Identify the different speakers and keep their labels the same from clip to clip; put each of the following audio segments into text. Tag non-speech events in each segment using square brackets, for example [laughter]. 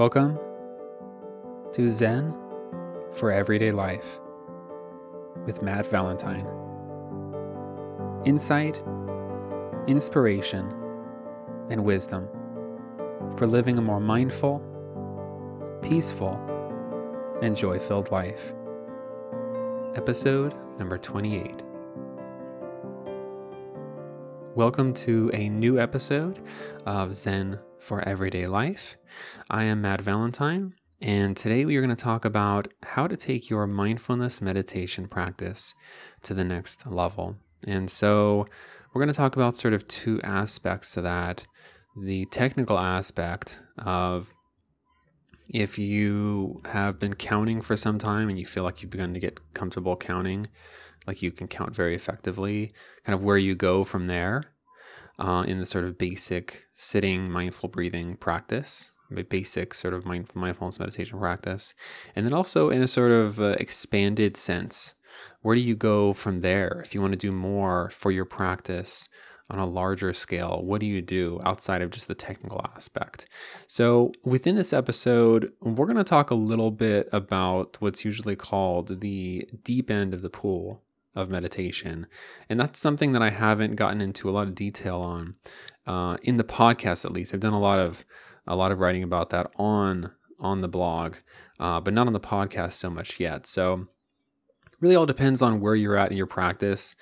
Speaker 1: Welcome to Zen for Everyday Life with Matt Valentine. Insight, inspiration, and wisdom for living a more mindful, peaceful, and joy filled life. Episode number 28. Welcome to a new episode of Zen for Everyday Life. I am Matt Valentine, and today we are going to talk about how to take your mindfulness meditation practice to the next level. And so we're going to talk about sort of two aspects to that the technical aspect of if you have been counting for some time and you feel like you've begun to get comfortable counting, like you can count very effectively, kind of where you go from there uh, in the sort of basic sitting mindful breathing practice, basic sort of mind, mindfulness meditation practice, and then also in a sort of uh, expanded sense. Where do you go from there? If you want to do more for your practice on a larger scale, what do you do outside of just the technical aspect? So, within this episode, we're going to talk a little bit about what's usually called the deep end of the pool of meditation. And that's something that I haven't gotten into a lot of detail on uh, in the podcast, at least. I've done a lot of a lot of writing about that on on the blog, uh, but not on the podcast so much yet. So really all depends on where you're at in your practice.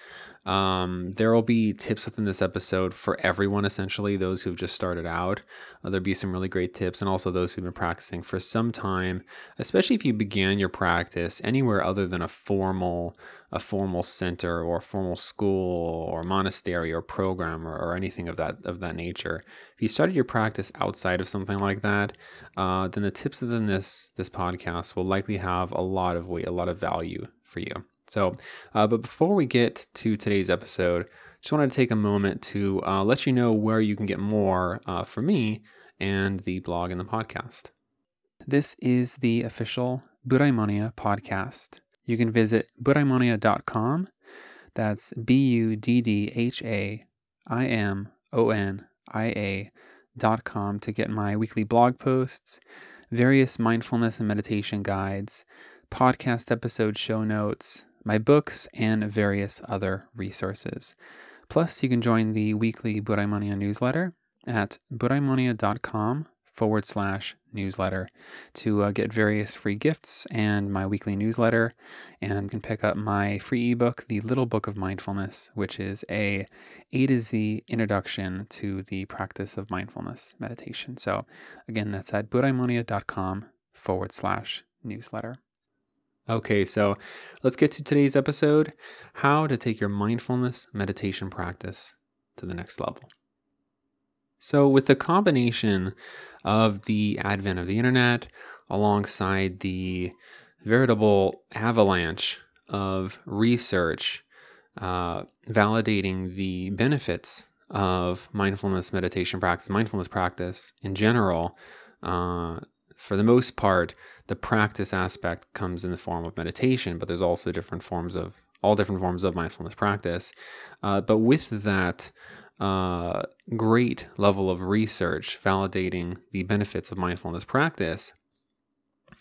Speaker 1: Um, there will be tips within this episode for everyone, essentially, those who've just started out. Uh, there'll be some really great tips, and also those who've been practicing for some time, especially if you began your practice anywhere other than a formal, a formal center or a formal school or monastery or program or, or anything of that of that nature. If you started your practice outside of something like that, uh, then the tips within this this podcast will likely have a lot of weight, a lot of value for you. So, uh, but before we get to today's episode, just wanted to take a moment to uh, let you know where you can get more uh, from me and the blog and the podcast. This is the official Buddhaimonia podcast. You can visit buddhaimonia.com. That's B U D D H A I M O N I A dot com to get my weekly blog posts, various mindfulness and meditation guides, podcast episode show notes, my books, and various other resources. Plus, you can join the weekly Buddhaimonia newsletter at buddhaimonia.com forward slash newsletter to uh, get various free gifts and my weekly newsletter and can pick up my free ebook the little book of mindfulness which is a a to z introduction to the practice of mindfulness meditation so again that's at buddhaimonia.com forward slash newsletter Okay, so let's get to today's episode how to take your mindfulness meditation practice to the next level. So, with the combination of the advent of the internet alongside the veritable avalanche of research uh, validating the benefits of mindfulness meditation practice, mindfulness practice in general, uh, for the most part, the practice aspect comes in the form of meditation, but there's also different forms of all different forms of mindfulness practice. Uh, but with that uh, great level of research validating the benefits of mindfulness practice,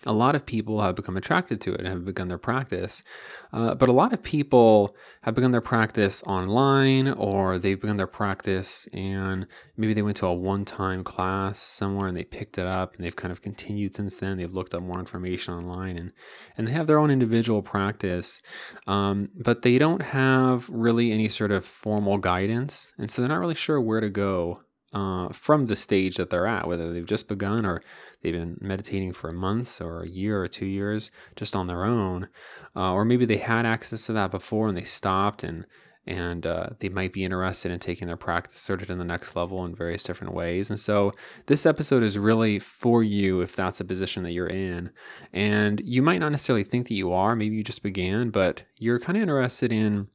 Speaker 1: a lot of people have become attracted to it and have begun their practice. Uh, but a lot of people have begun their practice online or they've begun their practice and maybe they went to a one time class somewhere and they picked it up and they've kind of continued since then. They've looked up more information online and, and they have their own individual practice, um, but they don't have really any sort of formal guidance. And so they're not really sure where to go uh, from the stage that they're at, whether they've just begun or they've been meditating for months or a year or two years just on their own, uh, or maybe they had access to that before and they stopped and and uh, they might be interested in taking their practice sort of to the next level in various different ways. And so this episode is really for you if that's a position that you're in. And you might not necessarily think that you are, maybe you just began, but you're kind of interested in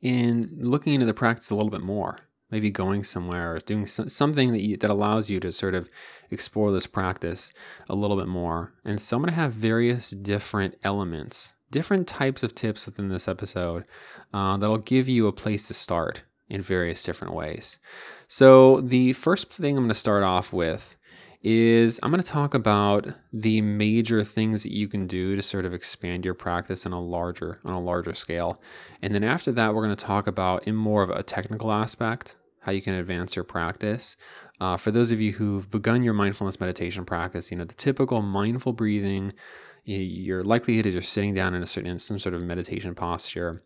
Speaker 1: in looking into the practice a little bit more maybe going somewhere or doing something that you, that allows you to sort of explore this practice a little bit more. And so I'm going to have various different elements, different types of tips within this episode uh, that'll give you a place to start in various different ways. So the first thing I'm going to start off with is I'm going to talk about the major things that you can do to sort of expand your practice on a larger on a larger scale. And then after that, we're going to talk about in more of a technical aspect how you can advance your practice. Uh, for those of you who've begun your mindfulness meditation practice, you know the typical mindful breathing. Your likelihood is you're sitting down in a certain in some sort of meditation posture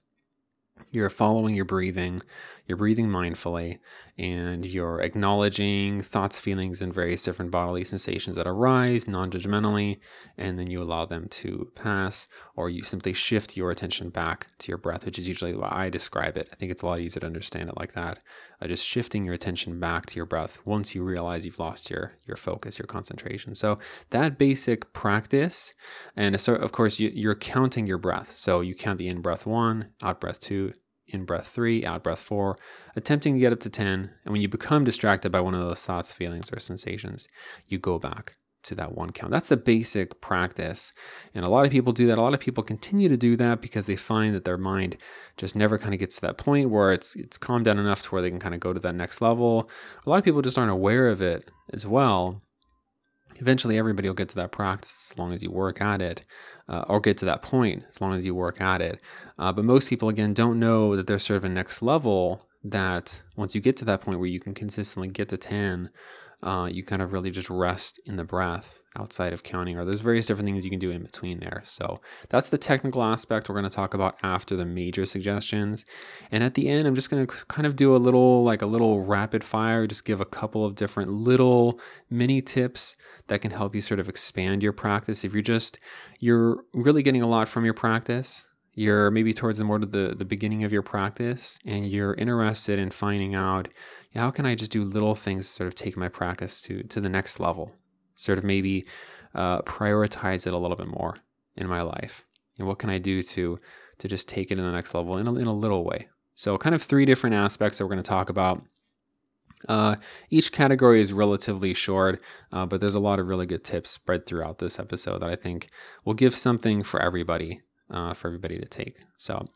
Speaker 1: you're following your breathing, you're breathing mindfully, and you're acknowledging thoughts, feelings, and various different bodily sensations that arise non judgmentally, and then you allow them to pass, or you simply shift your attention back to your breath, which is usually why I describe it. I think it's a lot easier to understand it like that. Uh, just shifting your attention back to your breath once you realize you've lost your, your focus, your concentration. So, that basic practice, and so of course, you, you're counting your breath. So, you count the in breath one, out breath two, in breath three, out breath four, attempting to get up to 10. And when you become distracted by one of those thoughts, feelings, or sensations, you go back to that one count. That's the basic practice. And a lot of people do that. A lot of people continue to do that because they find that their mind just never kind of gets to that point where it's it's calmed down enough to where they can kind of go to that next level. A lot of people just aren't aware of it as well eventually everybody will get to that practice as long as you work at it uh, or get to that point as long as you work at it. Uh, but most people again don't know that there's sort of a next level that once you get to that point where you can consistently get to 10 uh, you kind of really just rest in the breath outside of counting, or there's various different things you can do in between there. So that's the technical aspect we're going to talk about after the major suggestions. And at the end, I'm just going to kind of do a little, like a little rapid fire, just give a couple of different little mini tips that can help you sort of expand your practice. If you're just, you're really getting a lot from your practice, you're maybe towards the more to the, the beginning of your practice and you're interested in finding out how can I just do little things sort of take my practice to to the next level? Sort of maybe uh, prioritize it a little bit more in my life. And what can I do to to just take it to the next level in a, in a little way? So, kind of three different aspects that we're going to talk about. Uh, each category is relatively short, uh, but there's a lot of really good tips spread throughout this episode that I think will give something for everybody uh, for everybody to take. So,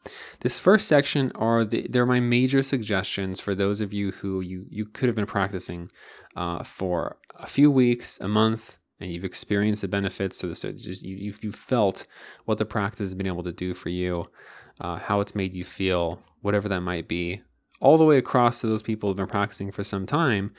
Speaker 1: this first section are the they're my major suggestions for those of you who you you could have been practicing uh, for a few weeks, a month, and you've experienced the benefits. So, this just you you you felt what the practice has been able to do for you, uh, how it's made you feel, whatever that might be. All the way across to those people who've been practicing for some time,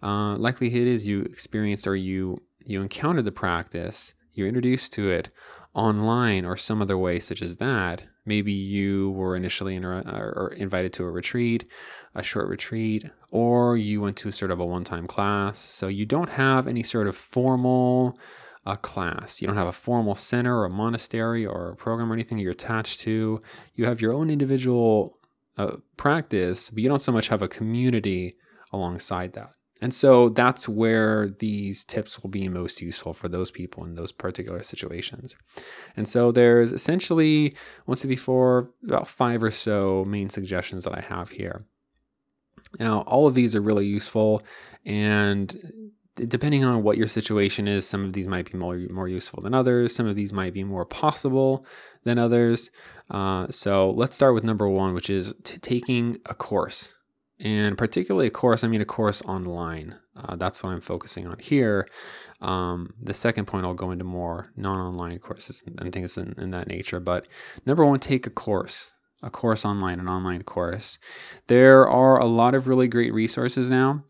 Speaker 1: uh, likelihood is you experienced or you you encountered the practice, you're introduced to it online or some other way, such as that. Maybe you were initially inter- or invited to a retreat, a short retreat, or you went to sort of a one time class. So you don't have any sort of formal uh, class. You don't have a formal center or a monastery or a program or anything you're attached to. You have your own individual uh, practice, but you don't so much have a community alongside that. And so that's where these tips will be most useful for those people in those particular situations. And so there's essentially one, two, three, four, about five or so main suggestions that I have here. Now, all of these are really useful, and depending on what your situation is, some of these might be more, more useful than others. Some of these might be more possible than others. Uh, so let's start with number one, which is t- taking a course and particularly a course, I mean a course online. Uh, that's what I'm focusing on here. Um, the second point, I'll go into more non-online courses and things in, in that nature. But number one, take a course, a course online, an online course. There are a lot of really great resources now,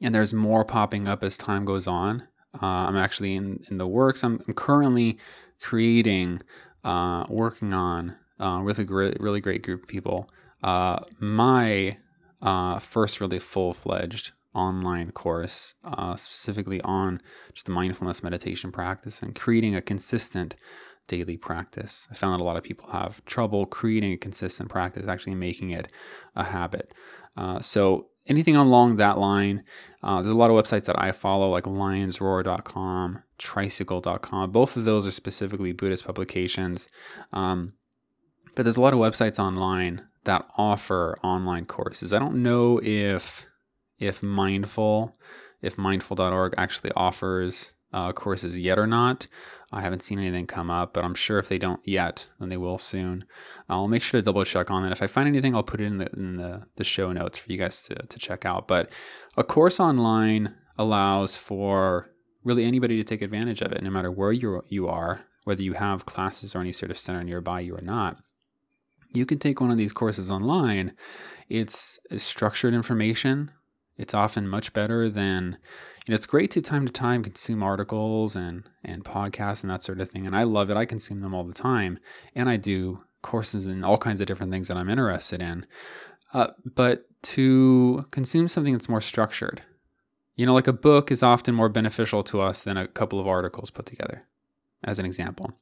Speaker 1: and there's more popping up as time goes on. Uh, I'm actually in, in the works. I'm, I'm currently creating, uh, working on uh, with a great, really great group of people. Uh, my uh, first really full fledged online course, uh, specifically on just the mindfulness meditation practice and creating a consistent daily practice. I found that a lot of people have trouble creating a consistent practice, actually making it a habit. Uh, so anything along that line, uh, there's a lot of websites that I follow, like lionsroar.com, tricycle.com. Both of those are specifically Buddhist publications. Um, but there's a lot of websites online that offer online courses. I don't know if if mindful if mindful.org actually offers uh, courses yet or not. I haven't seen anything come up, but I'm sure if they don't yet, then they will soon. I'll make sure to double check on that. If I find anything, I'll put it in the, in the, the show notes for you guys to, to check out. But a course online allows for really anybody to take advantage of it, no matter where you you are, whether you have classes or any sort of center nearby you or not. You can take one of these courses online. It's structured information. It's often much better than you know, it's great to time to time consume articles and and podcasts and that sort of thing. And I love it. I consume them all the time, and I do courses and all kinds of different things that I'm interested in. Uh, but to consume something that's more structured, you know, like a book is often more beneficial to us than a couple of articles put together, as an example.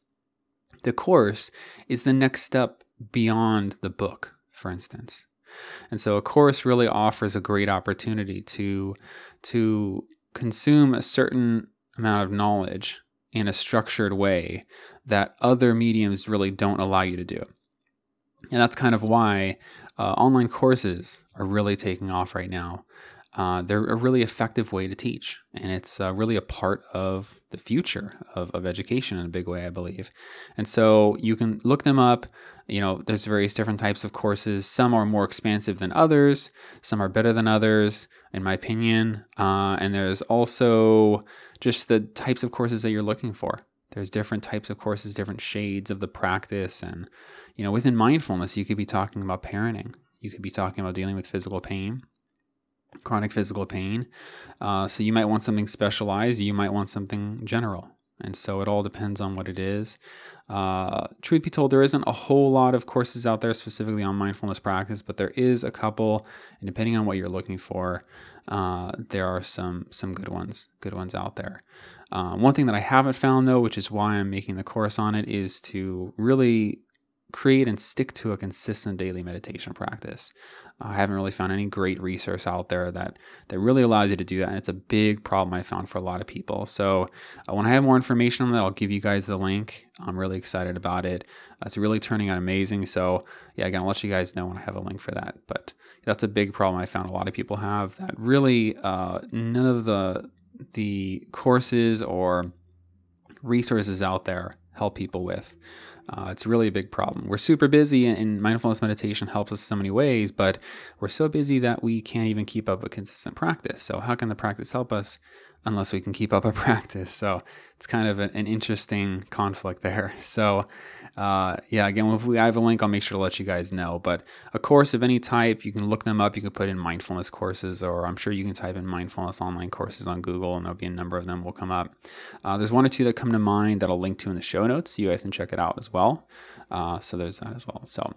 Speaker 1: The course is the next step beyond the book, for instance. And so a course really offers a great opportunity to to consume a certain amount of knowledge in a structured way that other mediums really don't allow you to do. And that's kind of why uh, online courses are really taking off right now. Uh, they're a really effective way to teach, and it's uh, really a part of the future of, of education in a big way, I believe. And so you can look them up. You know, there's various different types of courses. Some are more expansive than others. Some are better than others, in my opinion. Uh, and there's also just the types of courses that you're looking for. There's different types of courses, different shades of the practice, and you know, within mindfulness, you could be talking about parenting. You could be talking about dealing with physical pain chronic physical pain. Uh, so you might want something specialized, you might want something general. And so it all depends on what it is. Uh, truth be told, there isn't a whole lot of courses out there specifically on mindfulness practice, but there is a couple, and depending on what you're looking for, uh, there are some some good ones, good ones out there. Uh, one thing that I haven't found though, which is why I'm making the course on it, is to really create and stick to a consistent daily meditation practice. I haven't really found any great resource out there that that really allows you to do that, and it's a big problem I found for a lot of people. So uh, when I have more information on that, I'll give you guys the link. I'm really excited about it. Uh, it's really turning out amazing. So yeah, again, I'll let you guys know when I have a link for that. But that's a big problem I found a lot of people have that really uh, none of the the courses or resources out there help people with. Uh, it's really a big problem. We're super busy, and mindfulness meditation helps us so many ways, but we're so busy that we can't even keep up a consistent practice. So, how can the practice help us unless we can keep up a [laughs] practice? So, it's kind of an, an interesting conflict there. So, uh, yeah, again, if we have a link, I'll make sure to let you guys know. But a course of any type, you can look them up. You can put in mindfulness courses, or I'm sure you can type in mindfulness online courses on Google, and there'll be a number of them will come up. Uh, there's one or two that come to mind that I'll link to in the show notes. So you guys can check it out as well. Uh, so there's that as well. So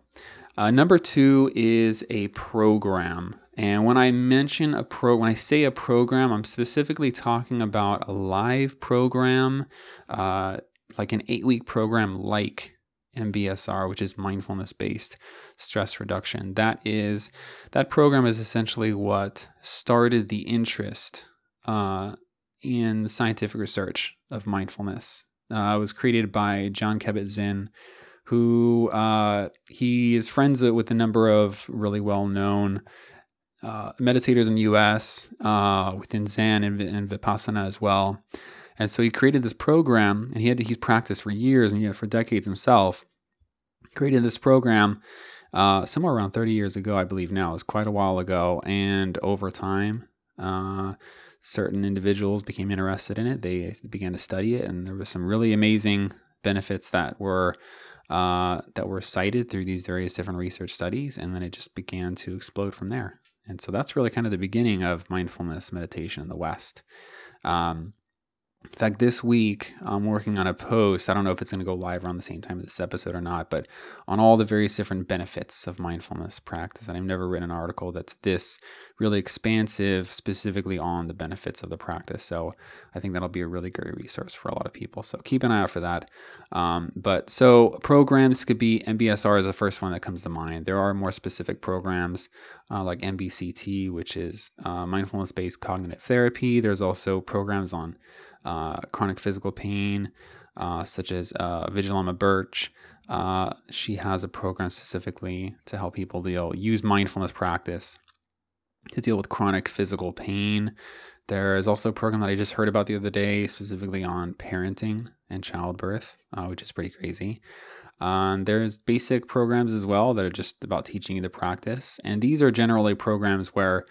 Speaker 1: uh, number two is a program. And when I mention a pro, when I say a program, I'm specifically talking about a live program, uh, like an eight week program, like MBSR, which is mindfulness based stress reduction. That is that program is essentially what started the interest uh, in scientific research of mindfulness. Uh, it was created by Jon Kabat-Zinn, who uh, he is friends with a number of really well known uh, meditators in the U.S. Uh, within Zen and, and Vipassana as well. And so he created this program, and he had he's practiced for years and yeah, for decades himself. Created this program uh, somewhere around 30 years ago, I believe now. It was quite a while ago, and over time, uh, certain individuals became interested in it. They began to study it, and there was some really amazing benefits that were uh, that were cited through these various different research studies, and then it just began to explode from there. And so that's really kind of the beginning of mindfulness meditation in the West. Um, in fact, this week I'm working on a post. I don't know if it's going to go live around the same time as this episode or not, but on all the various different benefits of mindfulness practice. And I've never written an article that's this really expansive, specifically on the benefits of the practice. So I think that'll be a really great resource for a lot of people. So keep an eye out for that. Um, but so programs could be MBSR is the first one that comes to mind. There are more specific programs uh, like MBCT, which is uh, mindfulness based cognitive therapy. There's also programs on uh, chronic physical pain, uh, such as uh, Vidyamala Burch. Uh, she has a program specifically to help people deal use mindfulness practice to deal with chronic physical pain. There is also a program that I just heard about the other day, specifically on parenting and childbirth, uh, which is pretty crazy. Um, there's basic programs as well that are just about teaching you the practice, and these are generally programs where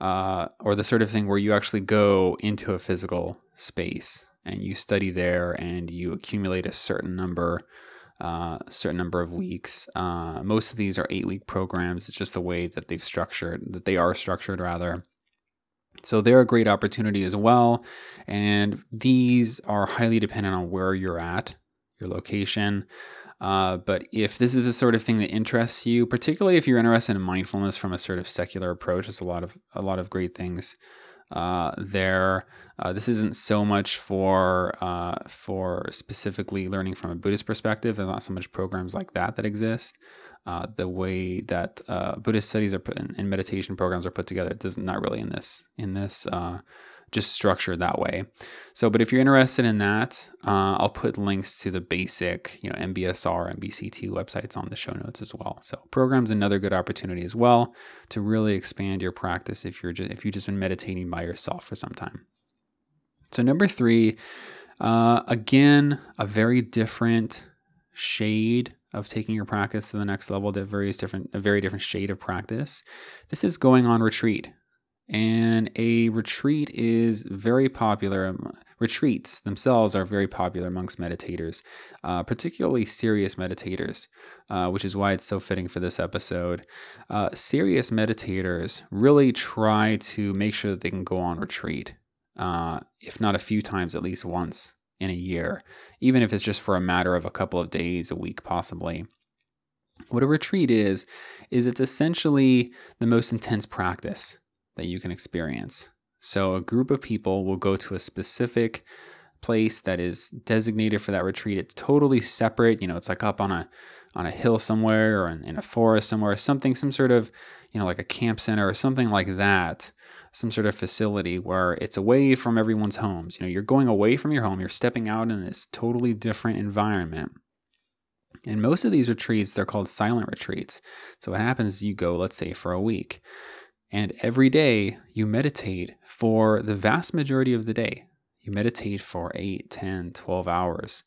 Speaker 1: uh, or the sort of thing where you actually go into a physical space and you study there and you accumulate a certain number uh, certain number of weeks. Uh, most of these are eight week programs. It's just the way that they've structured, that they are structured rather. So they're a great opportunity as well. And these are highly dependent on where you're at, your location. Uh, but if this is the sort of thing that interests you, particularly if you're interested in mindfulness from a sort of secular approach, there's a lot of a lot of great things uh, there. Uh, this isn't so much for uh, for specifically learning from a Buddhist perspective. There's not so much programs like that that exist. Uh, the way that uh, Buddhist studies are put in, and meditation programs are put together it does not really in this in this just structured that way. So, but if you're interested in that, uh, I'll put links to the basic, you know, MBSR, MBCT websites on the show notes as well. So, program's another good opportunity as well to really expand your practice if you're just, if you've just been meditating by yourself for some time. So, number three, uh, again, a very different shade of taking your practice to the next level, That various different, a very different shade of practice. This is going on retreat. And a retreat is very popular. Um, retreats themselves are very popular amongst meditators, uh, particularly serious meditators, uh, which is why it's so fitting for this episode. Uh, serious meditators really try to make sure that they can go on retreat, uh, if not a few times, at least once in a year, even if it's just for a matter of a couple of days, a week, possibly. What a retreat is, is it's essentially the most intense practice that you can experience. So, a group of people will go to a specific place that is designated for that retreat. It's totally separate. You know, it's like up on a on a hill somewhere or in, in a forest somewhere, something, some sort of, you know, like a camp center or something like that, some sort of facility where it's away from everyone's homes. You know, you're going away from your home, you're stepping out in this totally different environment. And most of these retreats, they're called silent retreats. So what happens is you go, let's say, for a week. And every day you meditate for the vast majority of the day. You meditate for 8, 10, 12 hours.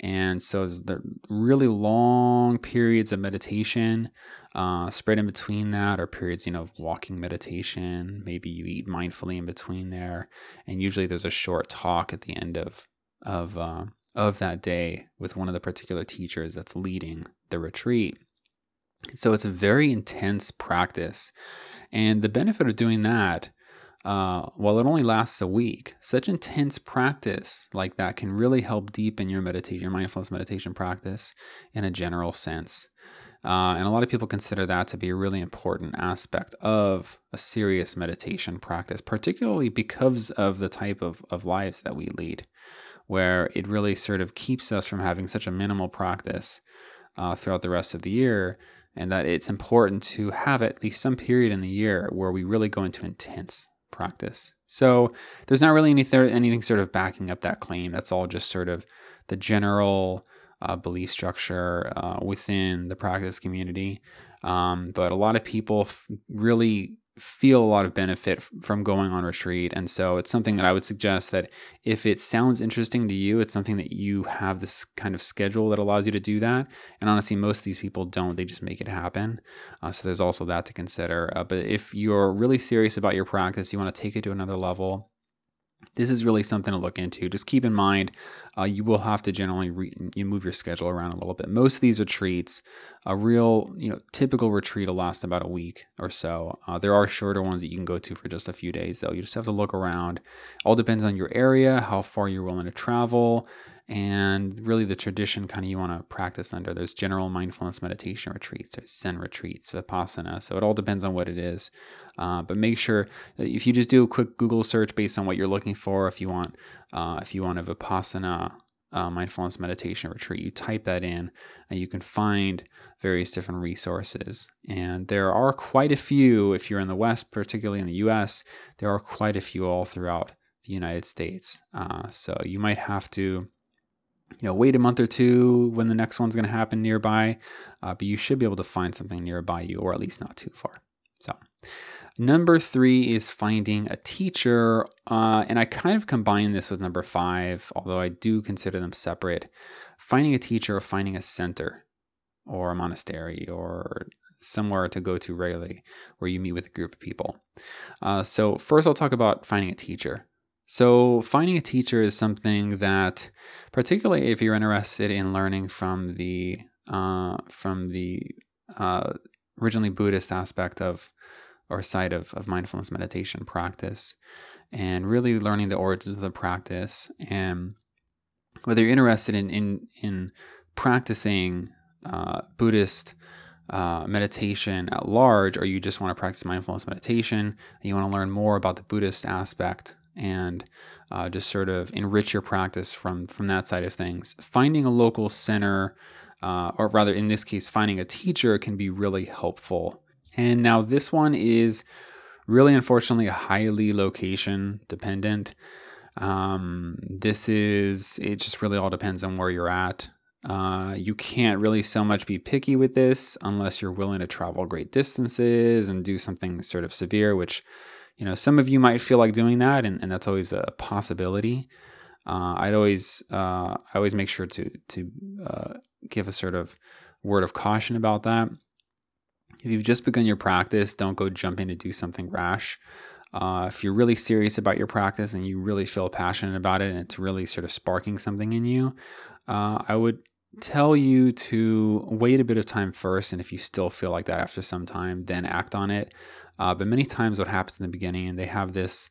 Speaker 1: And so the really long periods of meditation uh, spread in between that are periods, you know, of walking meditation. Maybe you eat mindfully in between there. And usually there's a short talk at the end of, of, uh, of that day with one of the particular teachers that's leading the retreat. So it's a very intense practice. And the benefit of doing that, uh, while it only lasts a week, such intense practice like that can really help deepen your meditation, your mindfulness meditation practice in a general sense. Uh, and a lot of people consider that to be a really important aspect of a serious meditation practice, particularly because of the type of, of lives that we lead, where it really sort of keeps us from having such a minimal practice uh, throughout the rest of the year and that it's important to have at least some period in the year where we really go into intense practice. So there's not really anything, anything sort of backing up that claim. That's all just sort of the general uh, belief structure uh, within the practice community. Um, but a lot of people f- really feel a lot of benefit from going on retreat. And so it's something that I would suggest that if it sounds interesting to you, it's something that you have this kind of schedule that allows you to do that. And honestly, most of these people don't, they just make it happen. Uh, so there's also that to consider. Uh, but if you're really serious about your practice, you want to take it to another level, this is really something to look into. Just keep in mind, uh, you will have to generally re- you move your schedule around a little bit. Most of these retreats, a real you know typical retreat will last about a week or so. Uh, there are shorter ones that you can go to for just a few days, though. You just have to look around. All depends on your area, how far you're willing to travel, and really the tradition kind of you want to practice under. There's general mindfulness meditation retreats, there's Zen retreats, Vipassana. So it all depends on what it is. Uh, but make sure if you just do a quick Google search based on what you're looking for, if you want, uh, if you want a Vipassana uh, mindfulness meditation retreat, you type that in and you can find various different resources. And there are quite a few, if you're in the West, particularly in the US, there are quite a few all throughout the United States. Uh, so you might have to you know, wait a month or two when the next one's going to happen nearby, uh, but you should be able to find something nearby you, or at least not too far. So, number three is finding a teacher, uh, and I kind of combine this with number five, although I do consider them separate. Finding a teacher or finding a center, or a monastery, or somewhere to go to regularly where you meet with a group of people. Uh, so, first, I'll talk about finding a teacher. So, finding a teacher is something that, particularly if you're interested in learning from the uh, from the uh, originally Buddhist aspect of or side of, of mindfulness meditation practice, and really learning the origins of the practice, and whether you're interested in in, in practicing uh, Buddhist uh, meditation at large, or you just want to practice mindfulness meditation, and you want to learn more about the Buddhist aspect and uh, just sort of enrich your practice from from that side of things. Finding a local center, uh, or rather, in this case, finding a teacher can be really helpful. And now this one is really, unfortunately, highly location dependent. Um, this is it. Just really all depends on where you're at. Uh, you can't really so much be picky with this unless you're willing to travel great distances and do something sort of severe, which, you know, some of you might feel like doing that, and, and that's always a possibility. Uh, I'd always, uh, I always make sure to to uh, give a sort of word of caution about that. If you've just begun your practice, don't go jumping to do something rash. Uh, if you're really serious about your practice and you really feel passionate about it and it's really sort of sparking something in you, uh, I would tell you to wait a bit of time first. And if you still feel like that after some time, then act on it. Uh, but many times, what happens in the beginning, and they have this,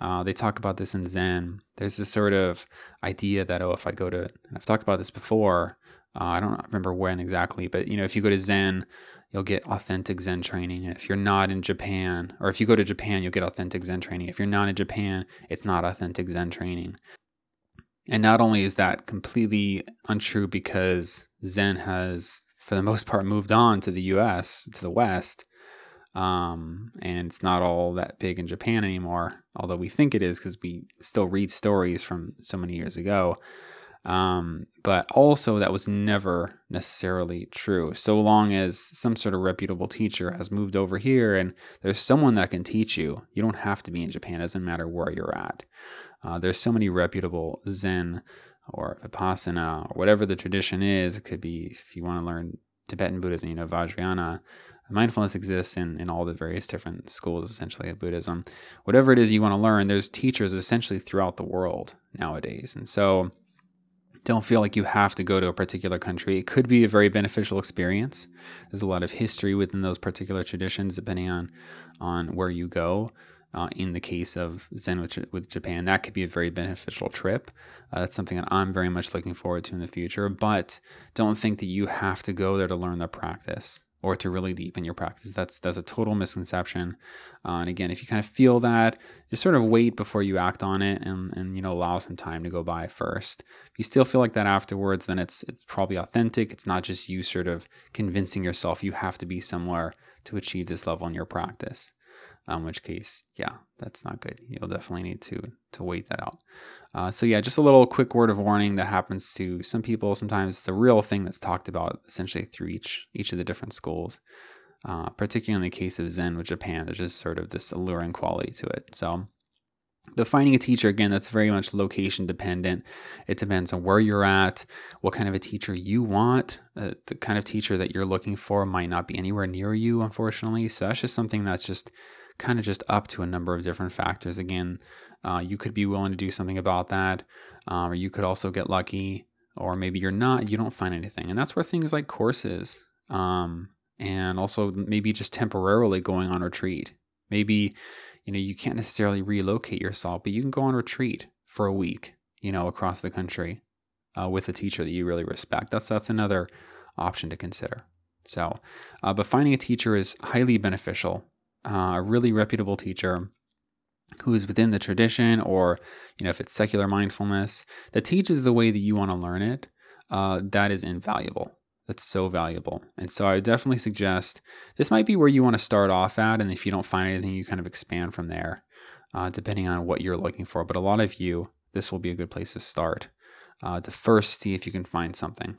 Speaker 1: uh, they talk about this in Zen. There's this sort of idea that, oh, if I go to, and I've talked about this before, uh, I don't remember when exactly, but you know, if you go to Zen, you'll get authentic Zen training. If you're not in Japan, or if you go to Japan, you'll get authentic Zen training. If you're not in Japan, it's not authentic Zen training. And not only is that completely untrue because Zen has, for the most part, moved on to the US, to the West, um, and it's not all that big in Japan anymore, although we think it is because we still read stories from so many years ago. Um, but also, that was never necessarily true. So long as some sort of reputable teacher has moved over here and there's someone that can teach you, you don't have to be in Japan. It doesn't matter where you're at. Uh, there's so many reputable Zen or Vipassana or whatever the tradition is. It could be if you want to learn Tibetan Buddhism, you know, Vajrayana. Mindfulness exists in, in all the various different schools, essentially, of Buddhism. Whatever it is you want to learn, there's teachers essentially throughout the world nowadays. And so don't feel like you have to go to a particular country. It could be a very beneficial experience. There's a lot of history within those particular traditions, depending on, on where you go. Uh, in the case of Zen with, with, Japan, that could be a very beneficial trip. Uh, that's something that I'm very much looking forward to in the future. But don't think that you have to go there to learn the practice or to really deepen your practice. That's that's a total misconception. Uh, and again, if you kind of feel that, just sort of wait before you act on it, and and you know allow some time to go by first. If you still feel like that afterwards, then it's it's probably authentic. It's not just you sort of convincing yourself you have to be somewhere to achieve this level in your practice in which case, yeah, that's not good. You'll definitely need to to wait that out. Uh, so yeah, just a little quick word of warning that happens to some people. Sometimes it's a real thing that's talked about essentially through each each of the different schools. Uh, particularly in the case of Zen with Japan, there's just sort of this alluring quality to it. So the finding a teacher again that's very much location dependent it depends on where you're at what kind of a teacher you want uh, the kind of teacher that you're looking for might not be anywhere near you unfortunately so that's just something that's just kind of just up to a number of different factors. Again, uh, you could be willing to do something about that, um, or you could also get lucky, or maybe you're not, you don't find anything. And that's where things like courses, um, and also maybe just temporarily going on retreat. Maybe, you know, you can't necessarily relocate yourself, but you can go on retreat for a week, you know, across the country uh, with a teacher that you really respect. That's that's another option to consider. So, uh, but finding a teacher is highly beneficial uh, a really reputable teacher who is within the tradition or you know if it's secular mindfulness that teaches the way that you want to learn it uh, that is invaluable. That's so valuable. And so i definitely suggest this might be where you want to start off at and if you don't find anything you kind of expand from there uh, depending on what you're looking for. But a lot of you this will be a good place to start uh, to first see if you can find something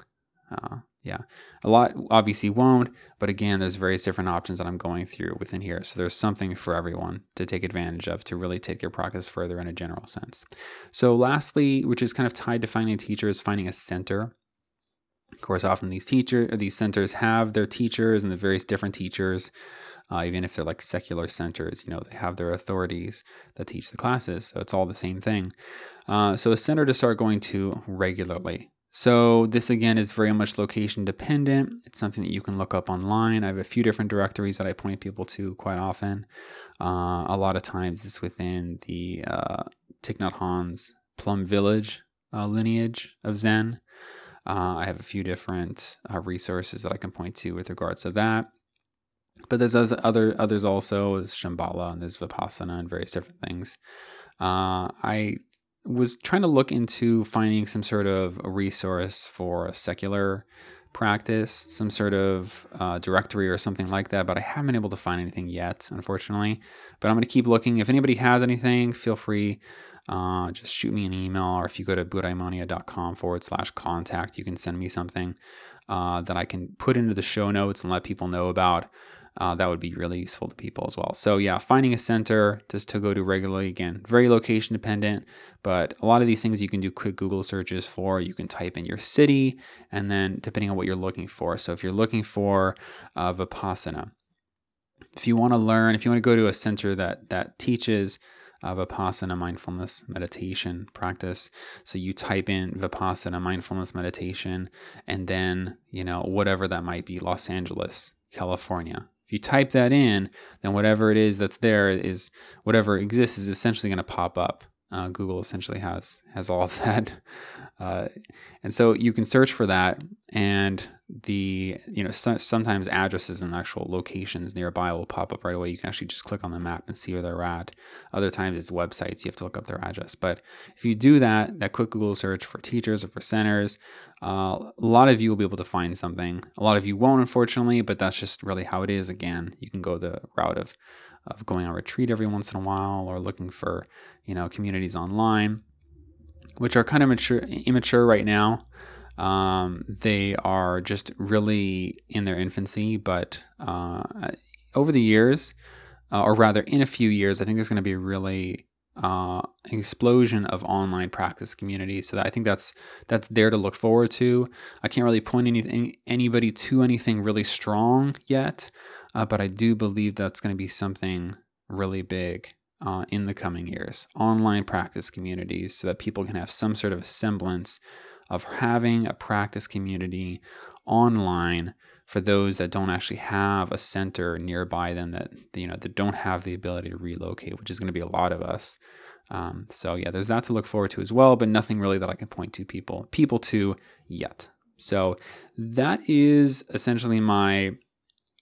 Speaker 1: uh, yeah, a lot obviously won't, but again, there's various different options that I'm going through within here. So there's something for everyone to take advantage of to really take your practice further in a general sense. So, lastly, which is kind of tied to finding a teacher, is finding a center. Of course, often these teacher these centers have their teachers and the various different teachers. Uh, even if they're like secular centers, you know, they have their authorities that teach the classes. So it's all the same thing. Uh, so a center to start going to regularly. So this again is very much location dependent. It's something that you can look up online. I have a few different directories that I point people to quite often. Uh, a lot of times it's within the uh, Thich Nhat Hanh's Plum Village uh, lineage of Zen. Uh, I have a few different uh, resources that I can point to with regards to that. But there's other others also. There's Shambhala and there's Vipassana and various different things. Uh, I was trying to look into finding some sort of a resource for a secular practice, some sort of uh, directory or something like that, but I haven't been able to find anything yet, unfortunately. But I'm going to keep looking. If anybody has anything, feel free. Uh, just shoot me an email, or if you go to buddhaimonia.com forward slash contact, you can send me something uh, that I can put into the show notes and let people know about uh, that would be really useful to people as well. So yeah, finding a center just to go to regularly again, very location dependent, but a lot of these things you can do quick Google searches for. You can type in your city, and then depending on what you're looking for. So if you're looking for uh, vipassana, if you want to learn, if you want to go to a center that that teaches uh, vipassana mindfulness meditation practice. So you type in vipassana mindfulness meditation, and then you know whatever that might be, Los Angeles, California, if you type that in, then whatever it is that's there is whatever exists is essentially going to pop up. Uh, Google essentially has has all of [laughs] that, uh, and so you can search for that, and the you know so, sometimes addresses and actual locations nearby will pop up right away. You can actually just click on the map and see where they're at. Other times it's websites you have to look up their address. But if you do that, that quick Google search for teachers or for centers, uh, a lot of you will be able to find something. A lot of you won't, unfortunately, but that's just really how it is. Again, you can go the route of of going on retreat every once in a while or looking for you know communities online which are kind of mature, immature right now um, they are just really in their infancy but uh, over the years uh, or rather in a few years i think there's going to be really uh, an explosion of online practice communities. So that I think that's that's there to look forward to. I can't really point anybody to anything really strong yet, uh, but I do believe that's going to be something really big uh, in the coming years. Online practice communities, so that people can have some sort of semblance of having a practice community online for those that don't actually have a center nearby them that you know that don't have the ability to relocate, which is going to be a lot of us. Um, so yeah, there's that to look forward to as well, but nothing really that I can point to people people to yet. So that is essentially my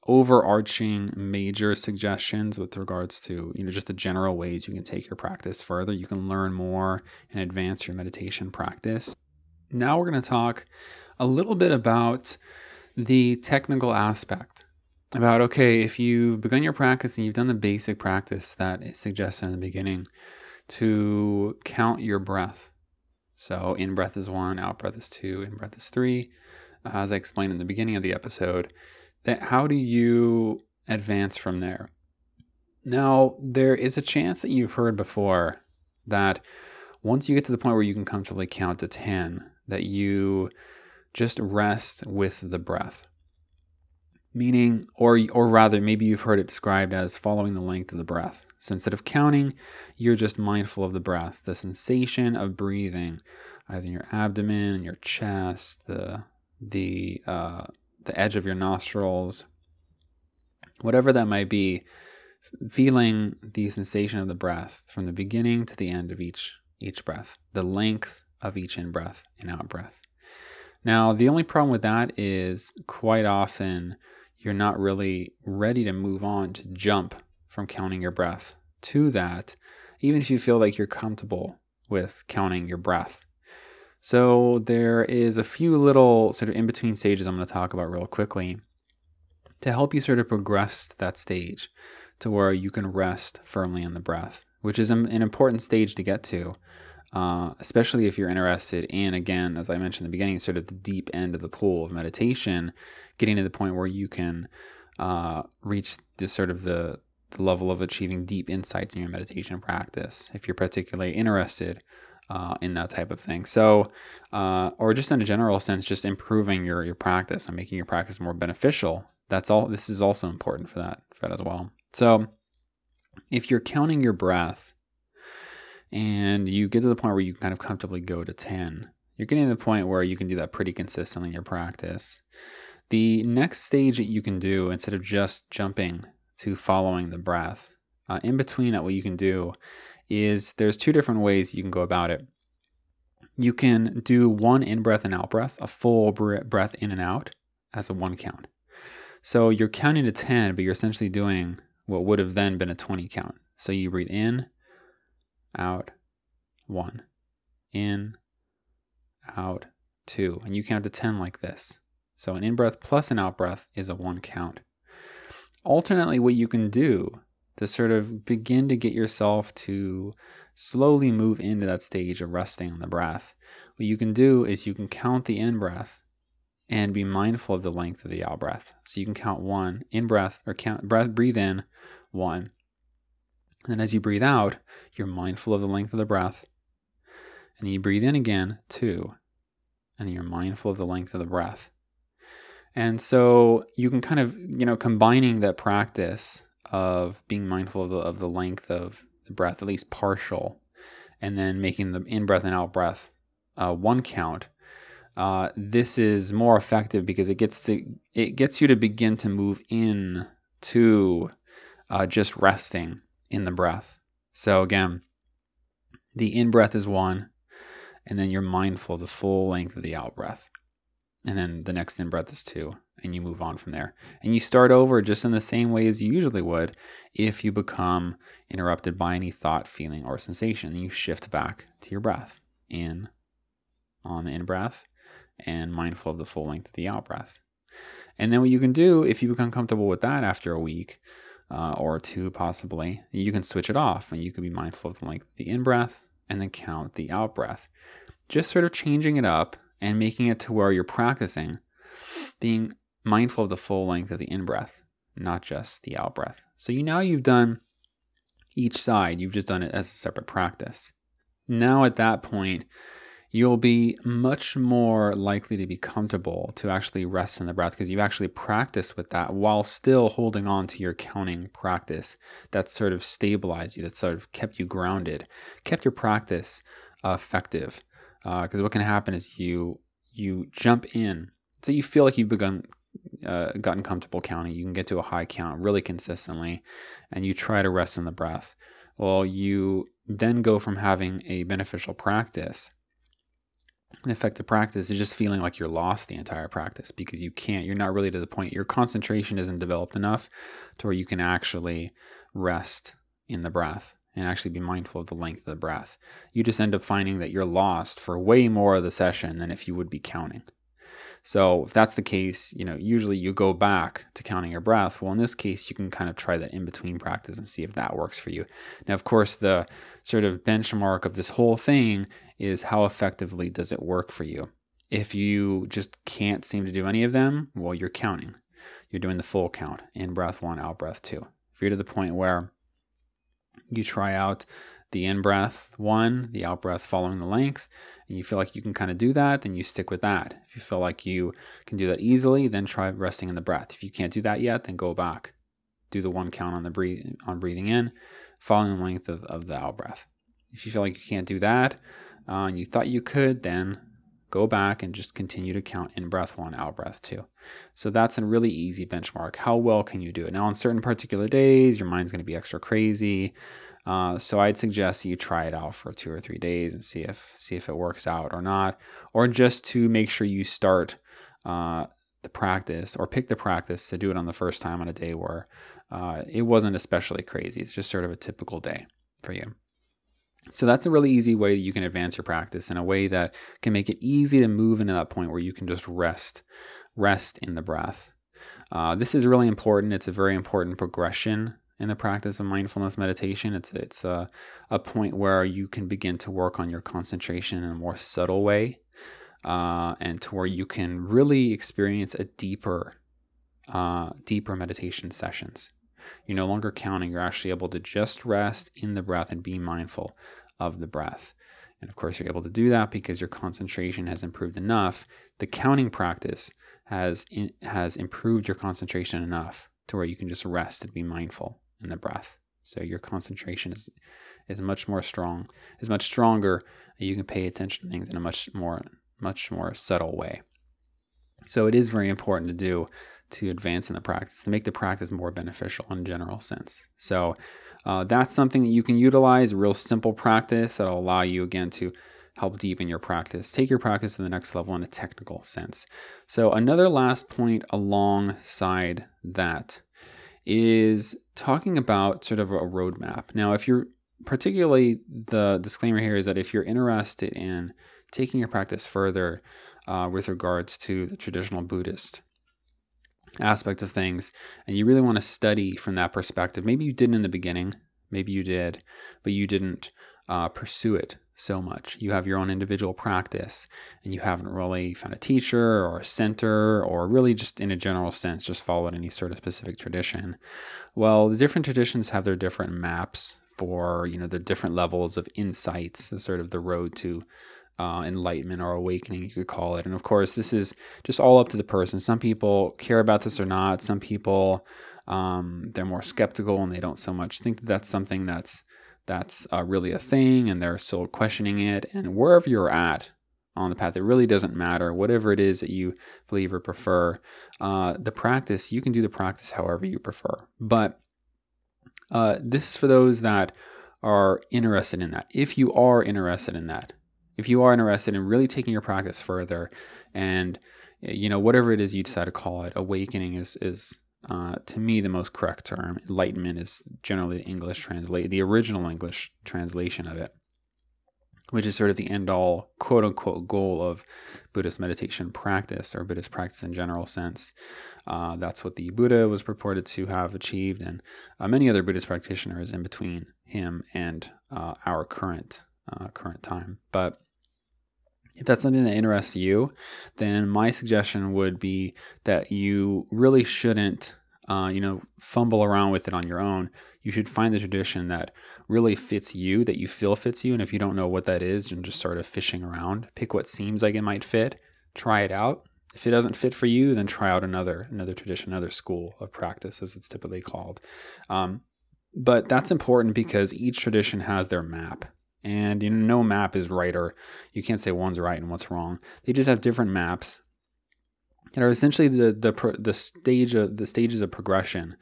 Speaker 1: overarching major suggestions with regards to you know just the general ways you can take your practice further you can learn more and advance your meditation practice now we're going to talk a little bit about the technical aspect about okay, if you've begun your practice and you've done the basic practice that is suggested in the beginning to count your breath. So in breath is one, out breath is two, in breath is three. Uh, as I explained in the beginning of the episode, that how do you advance from there? Now, there is a chance that you've heard before that once you get to the point where you can comfortably count to 10, that you just rest with the breath. Meaning, or, or rather, maybe you've heard it described as following the length of the breath. So instead of counting, you're just mindful of the breath, the sensation of breathing, either in your abdomen, in your chest, the the uh, the edge of your nostrils, whatever that might be, feeling the sensation of the breath from the beginning to the end of each each breath, the length of each in breath and out breath. Now, the only problem with that is quite often you're not really ready to move on to jump from counting your breath to that, even if you feel like you're comfortable with counting your breath. So, there is a few little sort of in between stages I'm going to talk about real quickly to help you sort of progress that stage to where you can rest firmly in the breath, which is an important stage to get to uh, especially if you're interested in, again, as I mentioned in the beginning, sort of the deep end of the pool of meditation, getting to the point where you can uh, reach this sort of the, the level of achieving deep insights in your meditation practice. If you're particularly interested uh, in that type of thing. So, uh, or just in a general sense, just improving your your practice and making your practice more beneficial. That's all. This is also important for that for that as well. So, if you're counting your breath and you get to the point where you kind of comfortably go to ten, you're getting to the point where you can do that pretty consistently in your practice. The next stage that you can do instead of just jumping to following the breath, uh, in between that, what you can do is there's two different ways you can go about it. You can do one in breath and out breath, a full breath in and out as a one count. So you're counting to 10, but you're essentially doing what would have then been a 20 count. So you breathe in, out, one, in, out, two, and you count to 10 like this. So an in breath plus an out breath is a one count. Alternately, what you can do to sort of begin to get yourself to slowly move into that stage of resting on the breath. What you can do is you can count the in breath and be mindful of the length of the out breath. So you can count one in breath or count breath, breathe in one. And as you breathe out, you're mindful of the length of the breath. And you breathe in again, two. And you're mindful of the length of the breath. And so you can kind of, you know, combining that practice of being mindful of the, of the length of the breath, at least partial, and then making the in breath and out breath uh, one count. Uh, this is more effective because it gets to it gets you to begin to move in to uh, just resting in the breath. So again, the in breath is one, and then you're mindful of the full length of the out breath, and then the next in breath is two, and you move on from there. And you start over just in the same way as you usually would if you become interrupted by any thought, feeling, or sensation. You shift back to your breath in on the in breath and mindful of the full length of the out breath. And then what you can do if you become comfortable with that after a week uh, or two, possibly, you can switch it off and you can be mindful of the length of the in breath and then count the out breath. Just sort of changing it up and making it to where you're practicing being mindful of the full length of the in breath, not just the out breath. So you now you've done each side, you've just done it as a separate practice. Now at that point, you'll be much more likely to be comfortable to actually rest in the breath because you actually practice with that while still holding on to your counting practice that sort of stabilized you, that sort of kept you grounded, kept your practice effective. Because uh, what can happen is you you jump in, so you feel like you've begun uh, gotten comfortable counting, you can get to a high count really consistently, and you try to rest in the breath. Well, you then go from having a beneficial practice, an effective practice, is just feeling like you're lost the entire practice because you can't, you're not really to the point, your concentration isn't developed enough to where you can actually rest in the breath and actually be mindful of the length of the breath. You just end up finding that you're lost for way more of the session than if you would be counting. So if that's the case, you know, usually you go back to counting your breath. Well, in this case, you can kind of try that in between practice and see if that works for you. Now, of course, the sort of benchmark of this whole thing is how effectively does it work for you? If you just can't seem to do any of them, well, you're counting. You're doing the full count in breath one, out breath two. If you're to the point where you try out the in breath one, the out breath following the length, and you feel like you can kind of do that, then you stick with that. If you feel like you can do that easily, then try resting in the breath. If you can't do that yet, then go back. Do the one count on the breathe on breathing in, following the length of, of the out breath. If you feel like you can't do that, uh, and you thought you could, then go back and just continue to count in breath one, out breath two. So that's a really easy benchmark. How well can you do it? Now, on certain particular days, your mind's going to be extra crazy. Uh, so I'd suggest you try it out for two or three days and see if see if it works out or not, or just to make sure you start uh, the practice or pick the practice to do it on the first time on a day where uh, it wasn't especially crazy. It's just sort of a typical day for you. So that's a really easy way that you can advance your practice in a way that can make it easy to move into that point where you can just rest, rest in the breath. Uh, this is really important. It's a very important progression in the practice of mindfulness meditation. It's it's a, a point where you can begin to work on your concentration in a more subtle way, uh, and to where you can really experience a deeper, uh, deeper meditation sessions. You're no longer counting. You're actually able to just rest in the breath and be mindful of the breath. And of course, you're able to do that because your concentration has improved enough. The counting practice has in, has improved your concentration enough to where you can just rest and be mindful in the breath. So your concentration is is much more strong, is much stronger. You can pay attention to things in a much more much more subtle way. So it is very important to do to advance in the practice to make the practice more beneficial in general sense. So uh, that's something that you can utilize. Real simple practice that'll allow you again to help deepen your practice, take your practice to the next level in a technical sense. So another last point alongside that is talking about sort of a roadmap. Now, if you're particularly the disclaimer here is that if you're interested in taking your practice further uh, with regards to the traditional Buddhist aspect of things, and you really want to study from that perspective, maybe you didn't in the beginning, maybe you did, but you didn't uh, pursue it so much. You have your own individual practice and you haven't really found a teacher or a center or really just in a general sense just followed any sort of specific tradition. Well, the different traditions have their different maps for, you know, the different levels of insights, sort of the road to uh, enlightenment or awakening, you could call it. And of course, this is just all up to the person. Some people care about this or not. Some people, um, they're more skeptical and they don't so much think that that's something that's that's uh, really a thing and they're still questioning it. And wherever you're at on the path, it really doesn't matter. Whatever it is that you believe or prefer, uh, the practice, you can do the practice however you prefer. But uh, this is for those that are interested in that. If you are interested in that, if you are interested in really taking your practice further and you know whatever it is you decide to call it awakening is is uh, to me, the most correct term. Enlightenment is generally the English translate, the original English translation of it, which is sort of the end all quote unquote goal of Buddhist meditation practice or Buddhist practice in general sense. Uh, that's what the Buddha was purported to have achieved, and uh, many other Buddhist practitioners in between him and uh, our current uh, current time. But if that's something that interests you, then my suggestion would be that you really shouldn't, uh, you know, fumble around with it on your own. You should find the tradition that really fits you, that you feel fits you. And if you don't know what that is, and just sort of fishing around, pick what seems like it might fit, try it out. If it doesn't fit for you, then try out another another tradition, another school of practice, as it's typically called. Um, but that's important because each tradition has their map and you know no map is right or you can't say one's right and what's wrong. They just have different maps that are essentially the the the stage of the stages of progression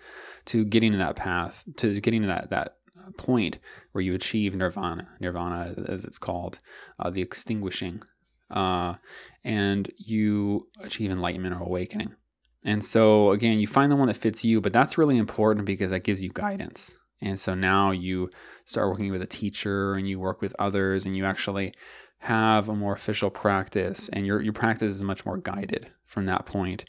Speaker 1: to getting to that path to getting to that that point where you achieve nirvana nirvana as it's called uh, the extinguishing uh, and you achieve enlightenment or awakening and so again you find the one that fits you but that's really important because that gives you guidance and so now you start working with a teacher and you work with others and you actually have a more official practice and your, your practice is much more guided from that point.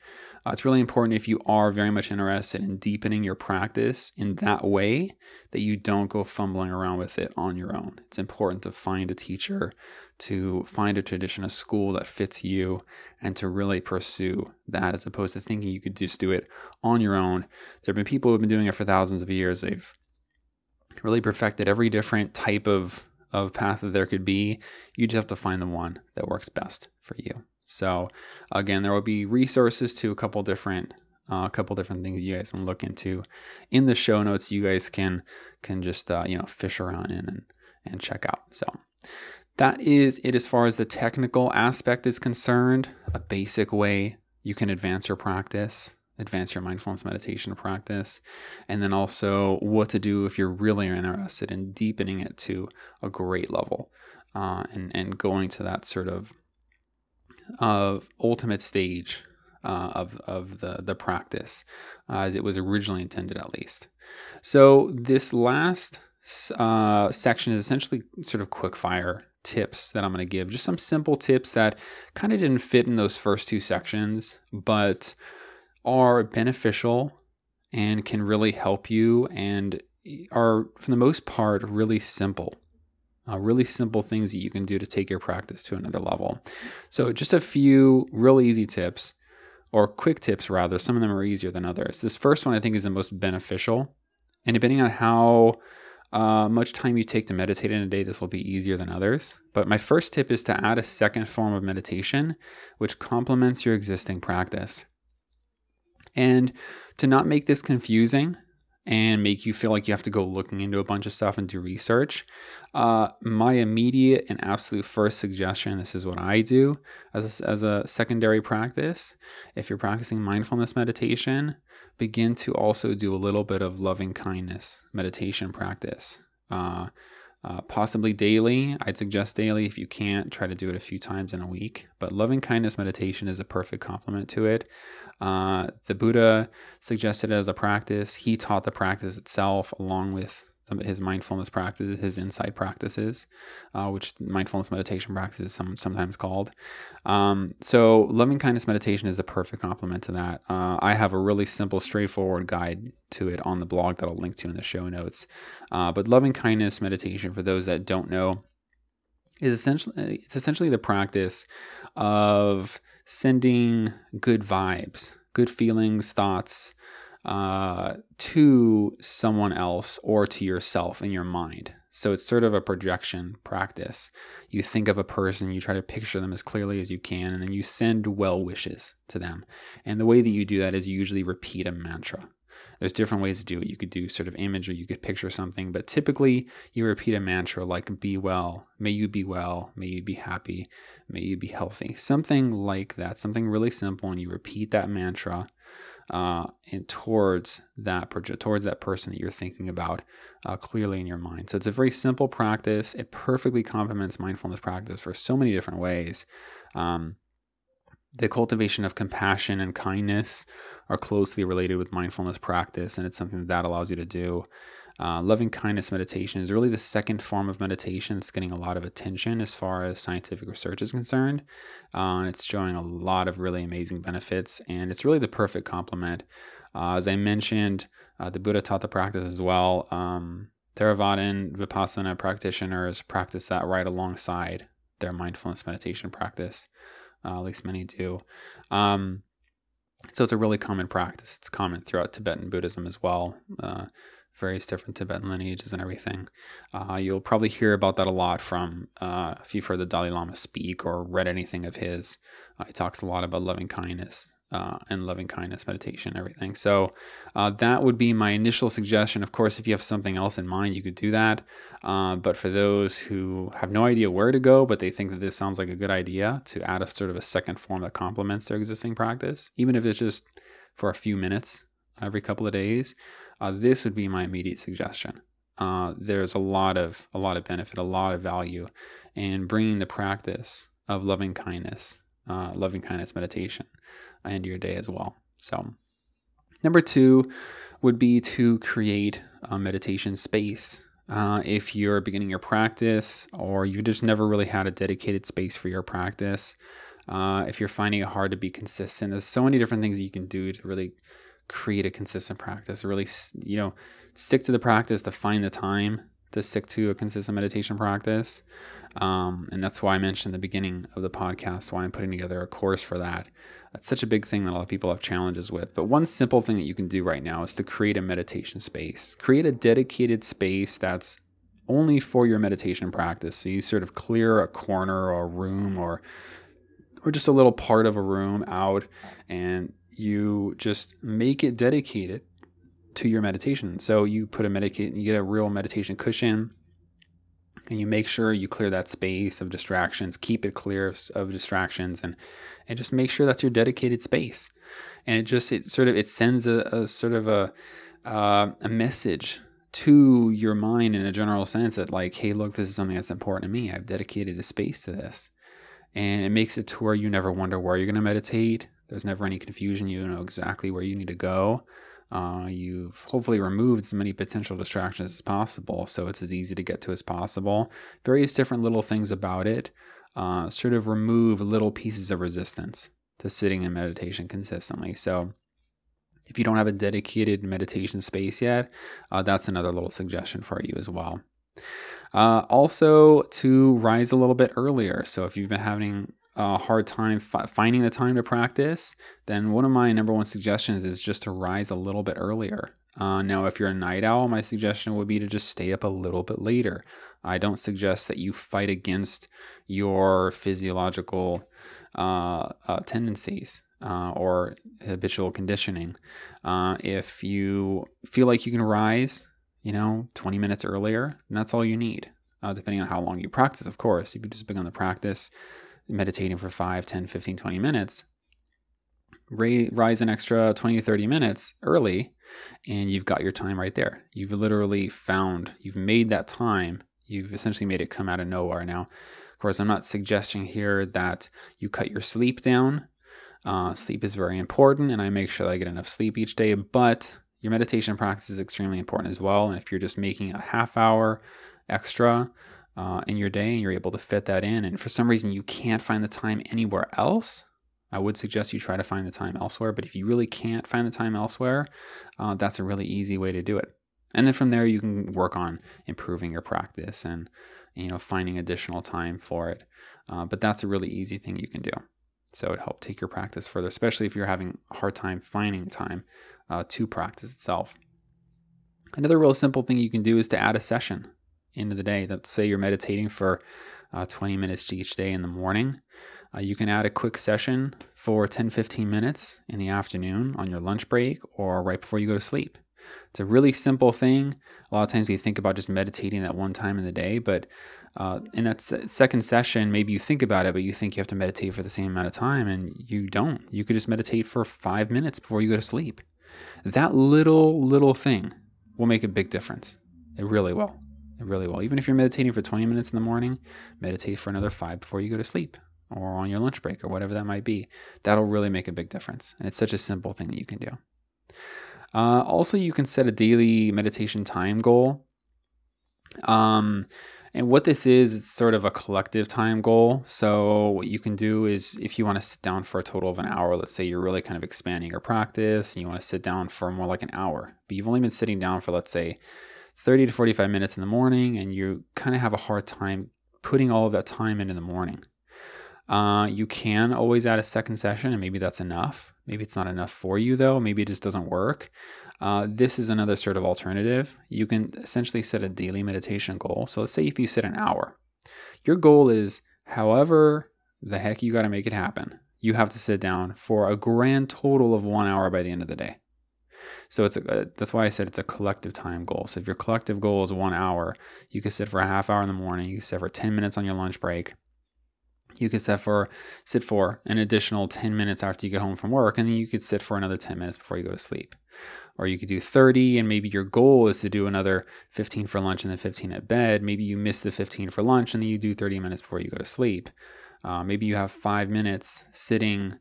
Speaker 1: Uh, it's really important if you are very much interested in deepening your practice in that way that you don't go fumbling around with it on your own. It's important to find a teacher, to find a tradition, a school that fits you, and to really pursue that as opposed to thinking you could just do it on your own. There have been people who have been doing it for thousands of years. They've really perfected every different type of, of path that there could be. You just have to find the one that works best for you. So again, there will be resources to a couple different uh, a couple different things you guys can look into in the show notes. You guys can can just uh, you know fish around in and and check out. So that is it as far as the technical aspect is concerned. A basic way you can advance your practice advance your mindfulness meditation practice, and then also what to do if you're really interested in deepening it to a great level uh, and, and going to that sort of of ultimate stage uh, of, of the, the practice uh, as it was originally intended, at least. So, this last uh, section is essentially sort of quick fire tips that I'm going to give. Just some simple tips that kind of didn't fit in those first two sections, but are beneficial and can really help you and are, for the most part, really simple. Uh, really simple things that you can do to take your practice to another level. So, just a few really easy tips, or quick tips rather. Some of them are easier than others. This first one I think is the most beneficial. And depending on how uh, much time you take to meditate in a day, this will be easier than others. But my first tip is to add a second form of meditation, which complements your existing practice. And to not make this confusing, and make you feel like you have to go looking into a bunch of stuff and do research. Uh, my immediate and absolute first suggestion this is what I do as a, as a secondary practice. If you're practicing mindfulness meditation, begin to also do a little bit of loving kindness meditation practice. Uh, uh, possibly daily. I'd suggest daily. If you can't, try to do it a few times in a week. But loving kindness meditation is a perfect complement to it. Uh, the Buddha suggested it as a practice. He taught the practice itself along with his mindfulness practices, his insight practices, uh, which mindfulness meditation practice is some, sometimes called. Um, so, loving kindness meditation is a perfect complement to that. Uh, I have a really simple, straightforward guide to it on the blog that I'll link to in the show notes. Uh, but loving kindness meditation, for those that don't know, is essentially it's essentially the practice of sending good vibes, good feelings, thoughts uh, to someone else or to yourself in your mind. So it's sort of a projection practice. You think of a person, you try to picture them as clearly as you can, and then you send well wishes to them. And the way that you do that is you usually repeat a mantra. There's different ways to do it. You could do sort of image or you could picture something, but typically you repeat a mantra like be well, may you be well, may you be happy, may you be healthy. Something like that, something really simple, and you repeat that mantra uh, and towards that towards that person that you're thinking about uh, clearly in your mind. So it's a very simple practice. It perfectly complements mindfulness practice for so many different ways. Um, the cultivation of compassion and kindness are closely related with mindfulness practice, and it's something that, that allows you to do. Uh, loving kindness meditation is really the second form of meditation. It's getting a lot of attention as far as scientific research is concerned. Uh, and it's showing a lot of really amazing benefits. And it's really the perfect complement. Uh, as I mentioned, uh, the Buddha taught the practice as well. Um, Theravadan Vipassana practitioners practice that right alongside their mindfulness meditation practice. Uh, at least many do. Um, so it's a really common practice. It's common throughout Tibetan Buddhism as well. Uh, various different Tibetan lineages and everything. Uh, you'll probably hear about that a lot from uh, if you've heard the Dalai Lama speak or read anything of his. Uh, he talks a lot about loving kindness uh, and loving kindness meditation everything. So uh, that would be my initial suggestion. Of course, if you have something else in mind, you could do that. Uh, but for those who have no idea where to go, but they think that this sounds like a good idea to add a sort of a second form that complements their existing practice, even if it's just for a few minutes every couple of days, uh, this would be my immediate suggestion. Uh, there's a lot of a lot of benefit, a lot of value in bringing the practice of loving kindness, uh, loving kindness meditation into your day as well. So, number two would be to create a meditation space. Uh, if you're beginning your practice or you've just never really had a dedicated space for your practice, uh, if you're finding it hard to be consistent, there's so many different things you can do to really create a consistent practice, really, you know, stick to the practice to find the time to stick to a consistent meditation practice. Um, and that's why I mentioned the beginning of the podcast why I'm putting together a course for that. That's such a big thing that a lot of people have challenges with. But one simple thing that you can do right now is to create a meditation space. Create a dedicated space that's only for your meditation practice. So you sort of clear a corner or a room or or just a little part of a room out and you just make it dedicated to your meditation. So you put a medicate, you get a real meditation cushion, and you make sure you clear that space of distractions. Keep it clear of distractions, and and just make sure that's your dedicated space. And it just it sort of it sends a, a sort of a uh, a message to your mind in a general sense that like, hey, look, this is something that's important to me. I've dedicated a space to this, and it makes it to where you never wonder where you're going to meditate there's never any confusion. You know exactly where you need to go. Uh, you've hopefully removed as many potential distractions as possible, so it's as easy to get to as possible. Various different little things about it uh, sort of remove little pieces of resistance to sitting in meditation consistently. So, if you don't have a dedicated meditation space yet, uh, that's another little suggestion for you as well. Uh, also, to rise a little bit earlier. So, if you've been having a hard time fi- finding the time to practice, then one of my number one suggestions is just to rise a little bit earlier. Uh, now, if you're a night owl, my suggestion would be to just stay up a little bit later. I don't suggest that you fight against your physiological uh, uh, tendencies uh, or habitual conditioning. Uh, if you feel like you can rise, you know, 20 minutes earlier, that's all you need, uh, depending on how long you practice, of course. If you just begin the practice, meditating for 5, 10, 15, 20 minutes, rise an extra 20 to 30 minutes early and you've got your time right there. You've literally found, you've made that time. You've essentially made it come out of nowhere. Now, of course, I'm not suggesting here that you cut your sleep down. Uh, sleep is very important, and I make sure that I get enough sleep each day, but your meditation practice is extremely important as well. And if you're just making a half hour extra uh, in your day and you're able to fit that in, and for some reason you can't find the time anywhere else, I would suggest you try to find the time elsewhere. But if you really can't find the time elsewhere, uh, that's a really easy way to do it. And then from there, you can work on improving your practice and you know finding additional time for it. Uh, but that's a really easy thing you can do. So it help take your practice further, especially if you're having a hard time finding time uh, to practice itself. Another real simple thing you can do is to add a session into the day. Let's say you're meditating for uh, 20 minutes each day in the morning. Uh, you can add a quick session for 10 15 minutes in the afternoon on your lunch break or right before you go to sleep. It's a really simple thing. A lot of times we think about just meditating at one time in the day, but uh, in that se- second session, maybe you think about it, but you think you have to meditate for the same amount of time, and you don't. You could just meditate for five minutes before you go to sleep. That little, little thing will make a big difference. It really will. Really will. Even if you're meditating for 20 minutes in the morning, meditate for another five before you go to sleep or on your lunch break or whatever that might be. That'll really make a big difference. And it's such a simple thing that you can do. Uh, also, you can set a daily meditation time goal. Um, and what this is, it's sort of a collective time goal. So, what you can do is if you want to sit down for a total of an hour, let's say you're really kind of expanding your practice and you want to sit down for more like an hour, but you've only been sitting down for, let's say, 30 to 45 minutes in the morning, and you kind of have a hard time putting all of that time in in the morning. Uh, you can always add a second session, and maybe that's enough. Maybe it's not enough for you, though. Maybe it just doesn't work. Uh, this is another sort of alternative. You can essentially set a daily meditation goal. So let's say if you sit an hour, your goal is however the heck you got to make it happen. You have to sit down for a grand total of one hour by the end of the day. So it's a, that's why I said it's a collective time goal. So if your collective goal is one hour, you can sit for a half hour in the morning. You can sit for 10 minutes on your lunch break you could sit for sit for an additional 10 minutes after you get home from work and then you could sit for another 10 minutes before you go to sleep or you could do 30 and maybe your goal is to do another 15 for lunch and then 15 at bed maybe you miss the 15 for lunch and then you do 30 minutes before you go to sleep uh, maybe you have five minutes sitting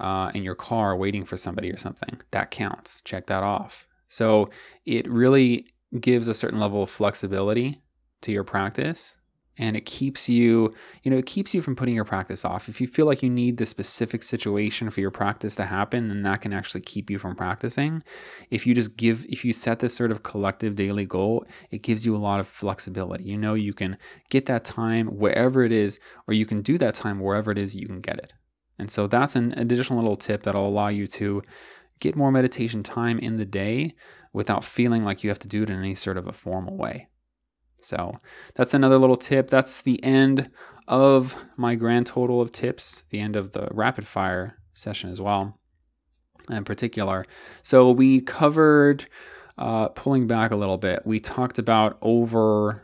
Speaker 1: uh, in your car waiting for somebody or something. That counts. Check that off. So it really gives a certain level of flexibility to your practice and it keeps you you know it keeps you from putting your practice off. If you feel like you need the specific situation for your practice to happen then that can actually keep you from practicing. If you just give if you set this sort of collective daily goal it gives you a lot of flexibility. You know you can get that time wherever it is or you can do that time wherever it is you can get it and so that's an additional little tip that'll allow you to get more meditation time in the day without feeling like you have to do it in any sort of a formal way so that's another little tip. That's the end of my grand total of tips, the end of the rapid fire session as well, in particular. So we covered uh, pulling back a little bit. We talked about over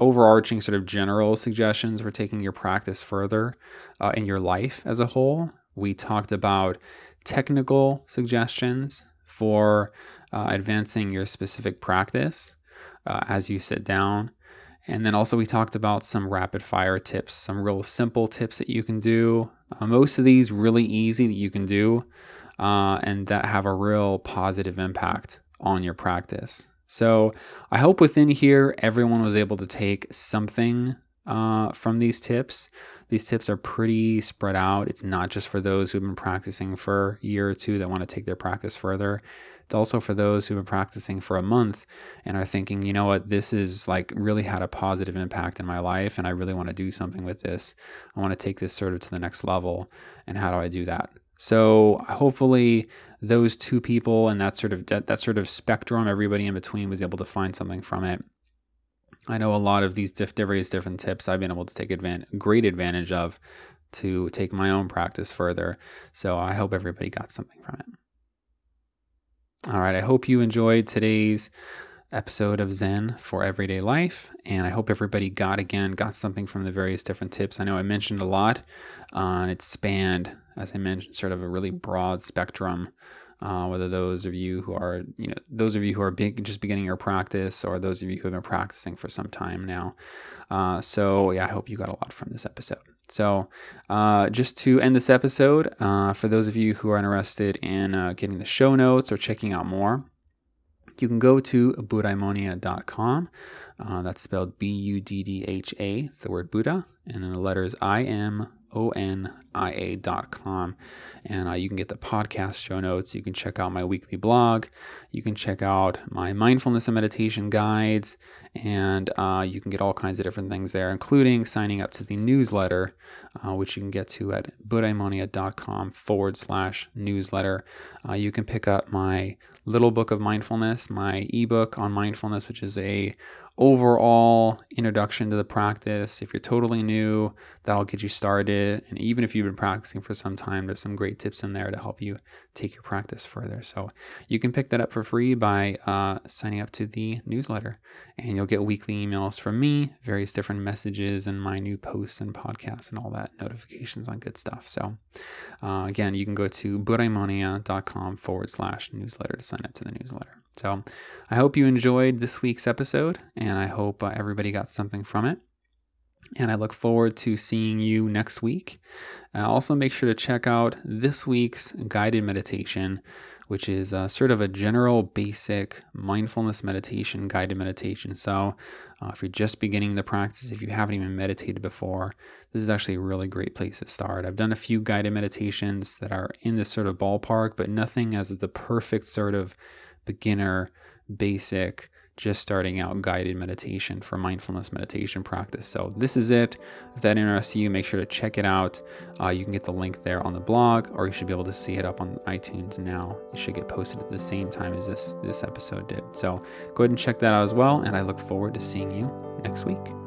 Speaker 1: overarching sort of general suggestions for taking your practice further uh, in your life as a whole. We talked about technical suggestions for uh, advancing your specific practice uh, as you sit down. And then also, we talked about some rapid fire tips, some real simple tips that you can do. Uh, most of these really easy that you can do uh, and that have a real positive impact on your practice. So, I hope within here everyone was able to take something uh, from these tips. These tips are pretty spread out. It's not just for those who've been practicing for a year or two that want to take their practice further. It's also for those who've been practicing for a month and are thinking, you know what, this is like really had a positive impact in my life and I really want to do something with this. I want to take this sort of to the next level. And how do I do that? So hopefully those two people and that sort of that, that sort of spectrum, everybody in between was able to find something from it. I know a lot of these diff- various different tips I've been able to take advantage, great advantage of to take my own practice further. So I hope everybody got something from it. All right, I hope you enjoyed today's episode of Zen for everyday life. And I hope everybody got again, got something from the various different tips. I know I mentioned a lot. Uh, it spanned, as I mentioned, sort of a really broad spectrum. Uh, whether those of you who are, you know, those of you who are big, just beginning your practice, or those of you who have been practicing for some time now. Uh, so yeah, I hope you got a lot from this episode. So, uh, just to end this episode, uh, for those of you who are interested in uh, getting the show notes or checking out more, you can go to buddhaimonia.com. Uh, that's spelled B U D D H A. It's the word Buddha. And then the letters I M onia.com. And uh, you can get the podcast show notes. You can check out my weekly blog. You can check out my mindfulness and meditation guides. And uh, you can get all kinds of different things there, including signing up to the newsletter, uh, which you can get to at buddhaimonia.com forward slash newsletter. Uh, you can pick up my little book of mindfulness, my ebook on mindfulness, which is a overall introduction to the practice. If you're totally new, that'll get you started. And even if you've been practicing for some time, there's some great tips in there to help you take your practice further. So you can pick that up for free by uh, signing up to the newsletter, and you'll get weekly emails from me, various different messages, and my new posts and podcasts and all that notifications on good stuff. So uh, again, you can go to buddhaimonia.com forward slash newsletter to sign up to the newsletter. So I hope you enjoyed this week's episode, and I hope uh, everybody got something from it. And I look forward to seeing you next week. Uh, also, make sure to check out this week's guided meditation, which is uh, sort of a general basic mindfulness meditation, guided meditation. So, uh, if you're just beginning the practice, if you haven't even meditated before, this is actually a really great place to start. I've done a few guided meditations that are in this sort of ballpark, but nothing as the perfect sort of beginner, basic, just starting out guided meditation for mindfulness meditation practice. So, this is it. If that interests you, make sure to check it out. Uh, you can get the link there on the blog, or you should be able to see it up on iTunes now. It should get posted at the same time as this, this episode did. So, go ahead and check that out as well. And I look forward to seeing you next week.